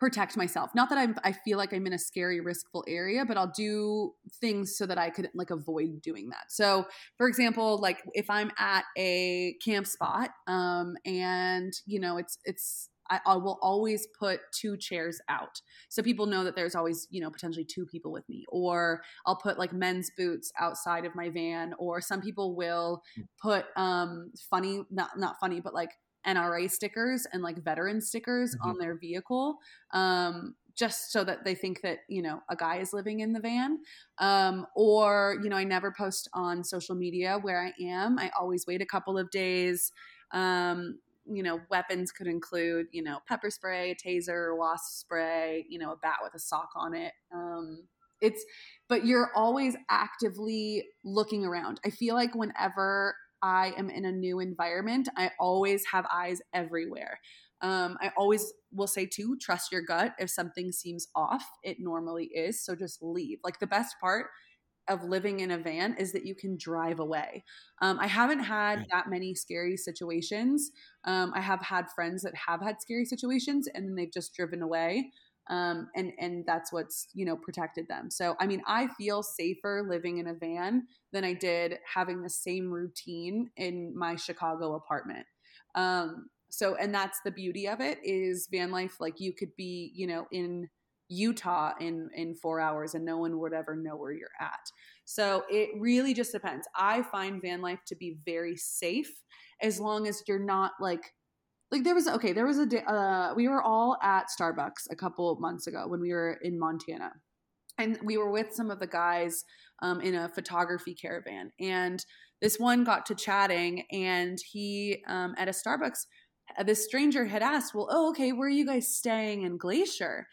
protect myself. Not that I'm, I feel like I'm in a scary, riskful area, but I'll do things so that I could like avoid doing that. So, for example, like if I'm at a camp spot, um, and you know it's it's I, I, will always put two chairs out so people know that there's always you know potentially two people with me or i'll put like men's boots outside of my van or some people will hmm. put um funny not not funny but like nra stickers and like veteran stickers mm-hmm. on their vehicle um just so that they think that you know a guy is living in the van um, or you know i never post on social media where i am i always wait a couple of days um, you know, weapons could include, you know, pepper spray, taser, wasp spray, you know, a bat with a sock on it. Um, it's, but you're always actively looking around. I feel like whenever I am in a new environment, I always have eyes everywhere. Um, I always will say too, trust your gut. If something seems off, it normally is. So just leave. Like the best part of living in a van is that you can drive away. Um, I haven't had that many scary situations. Um, I have had friends that have had scary situations and then they've just driven away. um, and and that's what's you know protected them. So I mean, I feel safer living in a van than I did having the same routine in my Chicago apartment. Um, so and that's the beauty of it is van life. Like you could be you know in Utah in in four hours and no one would ever know where you're at. So it really just depends. I find van life to be very safe as long as you're not like like there was okay there was a day uh, we were all at starbucks a couple months ago when we were in montana and we were with some of the guys um, in a photography caravan and this one got to chatting and he um, at a starbucks uh, this stranger had asked well oh okay where are you guys staying in glacier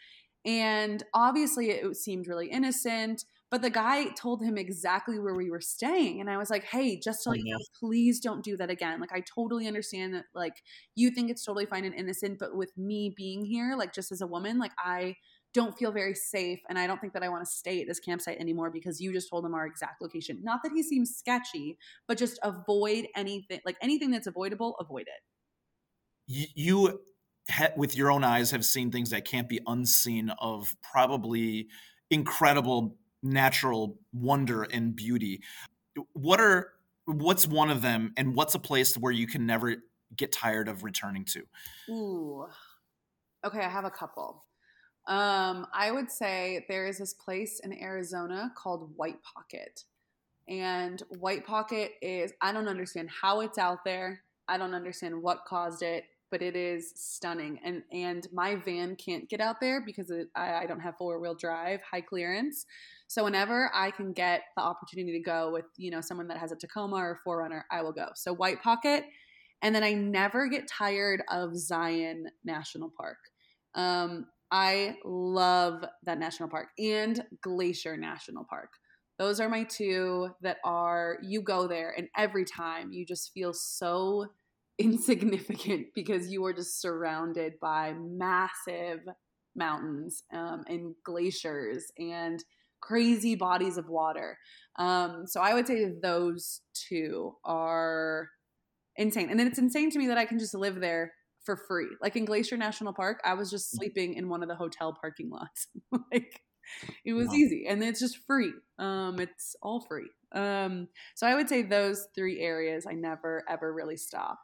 and obviously it seemed really innocent but the guy told him exactly where we were staying. And I was like, hey, just to let you know, please don't do that again. Like, I totally understand that, like, you think it's totally fine and innocent, but with me being here, like, just as a woman, like, I don't feel very safe. And I don't think that I want to stay at this campsite anymore because you just told him our exact location. Not that he seems sketchy, but just avoid anything, like, anything that's avoidable, avoid it.
You, you with your own eyes, have seen things that can't be unseen of probably incredible natural wonder and beauty. What are what's one of them and what's a place where you can never get tired of returning to?
Ooh. Okay, I have a couple. Um, I would say there is this place in Arizona called White Pocket. And White Pocket is, I don't understand how it's out there. I don't understand what caused it, but it is stunning. And and my van can't get out there because it, I, I don't have four wheel drive, high clearance. So whenever I can get the opportunity to go with, you know, someone that has a Tacoma or 4Runner, I will go. So White Pocket. And then I never get tired of Zion National Park. Um, I love that national park and Glacier National Park. Those are my two that are, you go there and every time you just feel so insignificant because you are just surrounded by massive mountains um, and glaciers and crazy bodies of water. Um, so I would say those two are insane. And then it's insane to me that I can just live there for free. Like in Glacier National Park, I was just mm. sleeping in one of the hotel parking lots. like it was wow. easy and it's just free. Um, it's all free. Um, so I would say those three areas I never ever really stop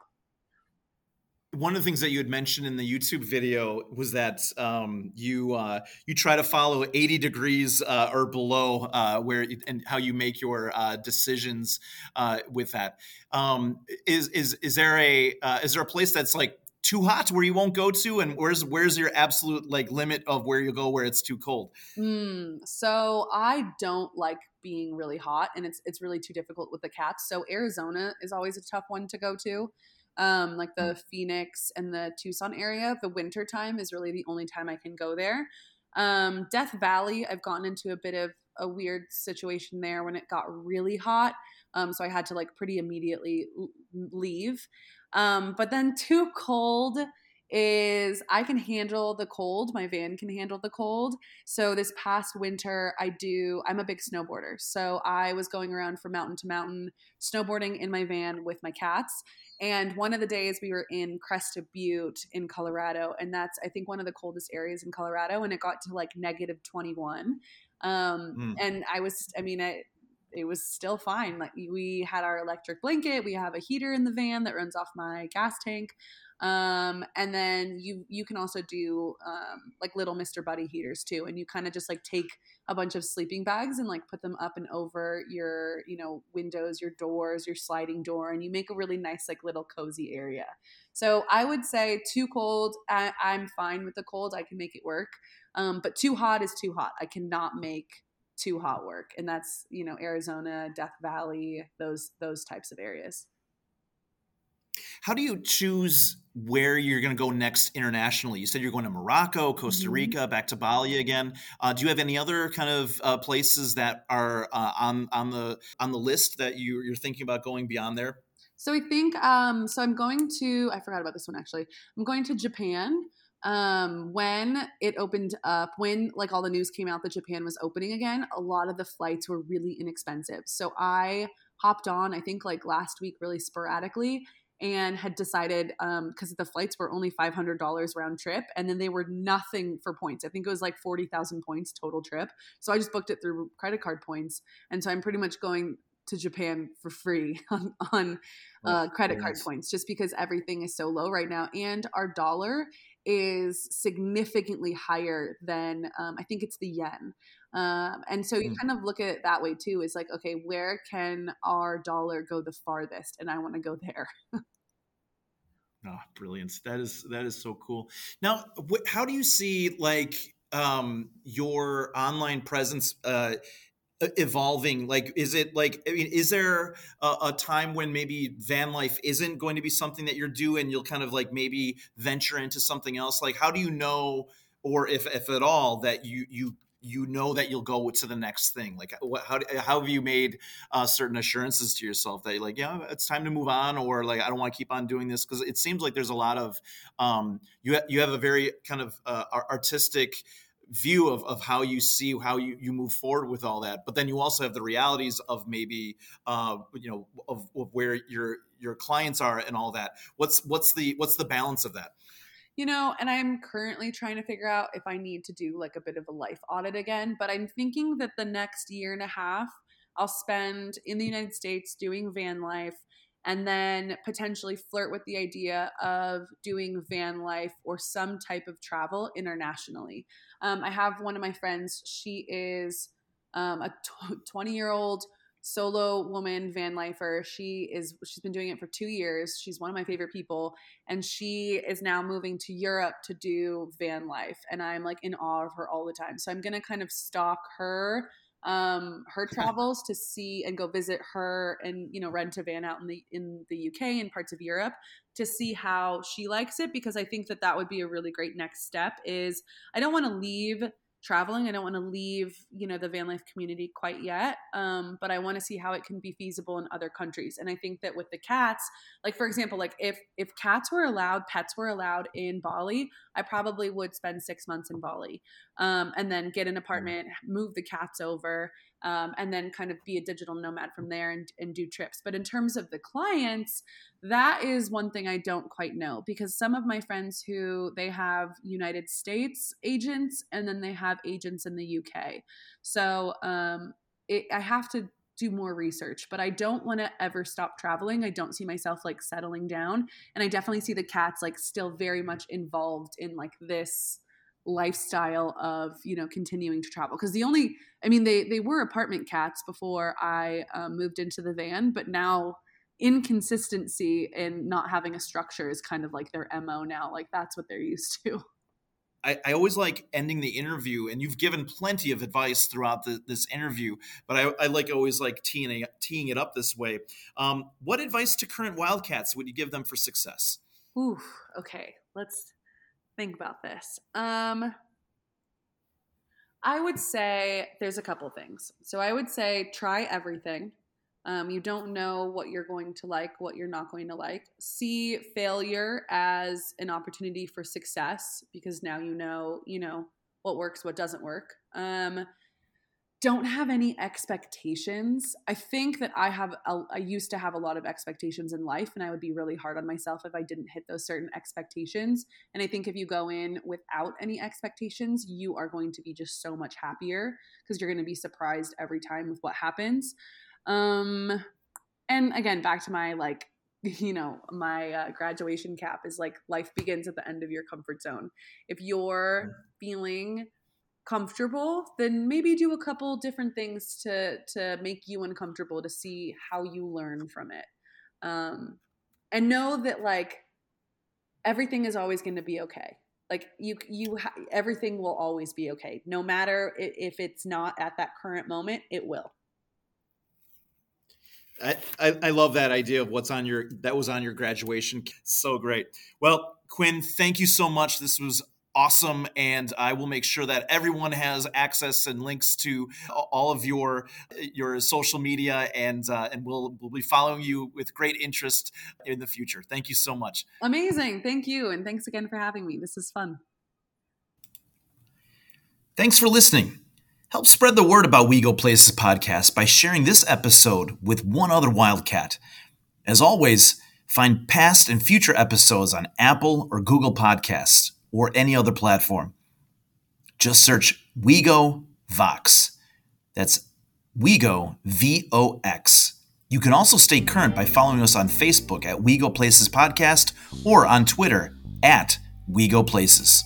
one of the things that you had mentioned in the YouTube video was that um, you uh, you try to follow 80 degrees uh, or below uh, where and how you make your uh, decisions uh, with that. Um, is is is there a uh, is there a place that's like too hot where you won't go to? And where's where's your absolute like limit of where you go where it's too cold?
Mm, so i don't like being really hot and it's it's really too difficult with the cats. So arizona is always a tough one to go to um, like the mm. Phoenix and the Tucson area. The winter time is really the only time I can go there. Um, Death Valley, I've gotten into a bit of a weird situation there when it got really hot. Um, so I had to like pretty immediately leave. Um, but then too cold is I can handle the cold. My van can handle the cold. So this past winter, I do, I'm a big snowboarder. So I was going around from mountain to mountain, snowboarding in my van with my cats. And one of the days we were in Crested Butte in Colorado, and that's I think one of the coldest areas in Colorado, and it got to like negative 21. Um, mm. And I was, I mean, I, it was still fine. Like we had our electric blanket, we have a heater in the van that runs off my gas tank. Um, and then you you can also do um, like little Mr. Buddy heaters too, and you kind of just like take a bunch of sleeping bags and like put them up and over your you know windows, your doors, your sliding door, and you make a really nice like little cozy area. So I would say too cold, I, am fine with the cold. I can make it work, um, but too hot is too hot. I cannot make too hot work, and that's you know Arizona, Death Valley, those those types of areas.
How do you choose where you're going to go next internationally? You said you're going to Morocco, Costa mm-hmm. Rica, mm-hmm. back to Bali again. Uh, do you have any other kind of uh, places that are uh, on on the on the list that you, you're thinking about going beyond there?
So I think um, so. I'm going to. I forgot about this one actually. I'm going to Japan. Um, when it opened up, when like all the news came out that Japan was opening again, a lot of the flights were really inexpensive. So I hopped on. I think like last week, really sporadically, and had decided because um, the flights were only $500 round trip and then they were nothing for points. I think it was like 40,000 points total trip. So I just booked it through credit card points. And so I'm pretty much going to Japan for free on, on uh, credit card points just because everything is so low right now. And our dollar is significantly higher than um, I think it's the yen. Um, and so you mm. kind of look at it that way too. Is like, okay, where can our dollar go the farthest? And I want to go there.
oh, brilliant! That is that is so cool. Now, wh- how do you see like um, your online presence? Uh, evolving like is it like i mean is there a, a, time when maybe van life isn't going to be something that you're doing you'll kind of like maybe venture into something else like how do you know or if if at all that you you you know that you'll go to the next thing like what, how, how have you made uh, certain assurances to yourself that you're like yeah it's time to move on or like i don't want to keep on doing this because it seems like there's a lot of um, you, ha- you have a very kind of uh, artistic view of, of how you see how you, you move forward with all that but then you also have the realities of maybe uh, you know of, of where your your clients are and all that. What's what's the what's the balance of that
you know and i'm currently trying to figure out if i need to do like a bit of a life audit again but i'm thinking that the next year and a half i'll spend in the united states doing van life and then potentially flirt with the idea of doing van life or some type of travel internationally. Um, I have one of my friends, she is um, a 20 year old solo woman van lifer. She is she's been doing it for two years. She's one of my favorite people. And she is now moving to europe to do van life. And i'm like in awe of her all the time. So i'm gonna kind of stalk her um, her travels to see and go visit her and you know rent a van out in the in the UK and parts of Europe to see how she likes it. Because I think that that would be a really great next step. Is I don't want to leave traveling. I don't want to leave, you know, the van life community quite yet. Um, but I want to see how it can be feasible in other countries. And I think that with the cats, like for example, like if if cats were allowed, pets were allowed in Bali, I probably would spend six months in Bali, um, and then get an mm. apartment, move the cats over, um, and then kind of be a digital nomad from there and, and do trips. But in terms of the clients, that is one thing I don't quite know because some of my friends who they have United States agents and then they have agents in the UK. So um, it, I have to do more research, but I don't want to ever stop traveling. I don't see myself like settling down. And I definitely see the cats like still very much involved in like this lifestyle of you know continuing to travel because the only i mean they they were apartment cats before i um, moved into the van but now inconsistency and not having a structure is kind of like their mo now like that's what they're used to
I, I, always like ending the interview, and you've given plenty of advice throughout the, this interview, but I, I, like always like teeing, teeing it up this way. Um, what advice to current Wildcats would you give them for success?
Ooh, okay. Let's think about this. Um, I would say there's a couple things. So I would say try everything. Um, you don't know what you're going to like, what you're not going to like. See failure as an opportunity for success because now you know, you know, what works, what doesn't work. Um, don't have any expectations. I think that I have a, I used to have a lot of expectations in life and I would be really hard on myself if I didn't hit those certain expectations. And I think if you go in without any expectations, you are going to be just so much happier because you're going to be surprised every time with what happens. Um and again, back to my like you know my uh, graduation cap is like life begins at the end of your comfort zone if you're feeling comfortable, then maybe do a couple different things to to make you uncomfortable to see how you learn from it. Um, and know that like everything is always going to be okay. Like you you ha- everything will always be okay. No matter if it's not at that current moment, it will.
I, I, I love that idea of what's on your that was on your graduation. So great. Well, Quinn, thank you so much. This was awesome. And I will make sure that everyone has access and links to all of your your social media, and uh, and we'll we'll be following you with great interest in the future. Thank you so much.
Amazing. Thank you, and thanks again for having me. This is fun.
Thanks for listening. Help spread the word about We Go Places podcast by sharing this episode with one other Wildcat. As always, Find past and future episodes on Apple or Google Podcasts or any other platform. Just search WeGo Vox. That's WeGo V O X. You can also stay current by following us on Facebook at WeGo Places Podcast or on Twitter at WeGo Places.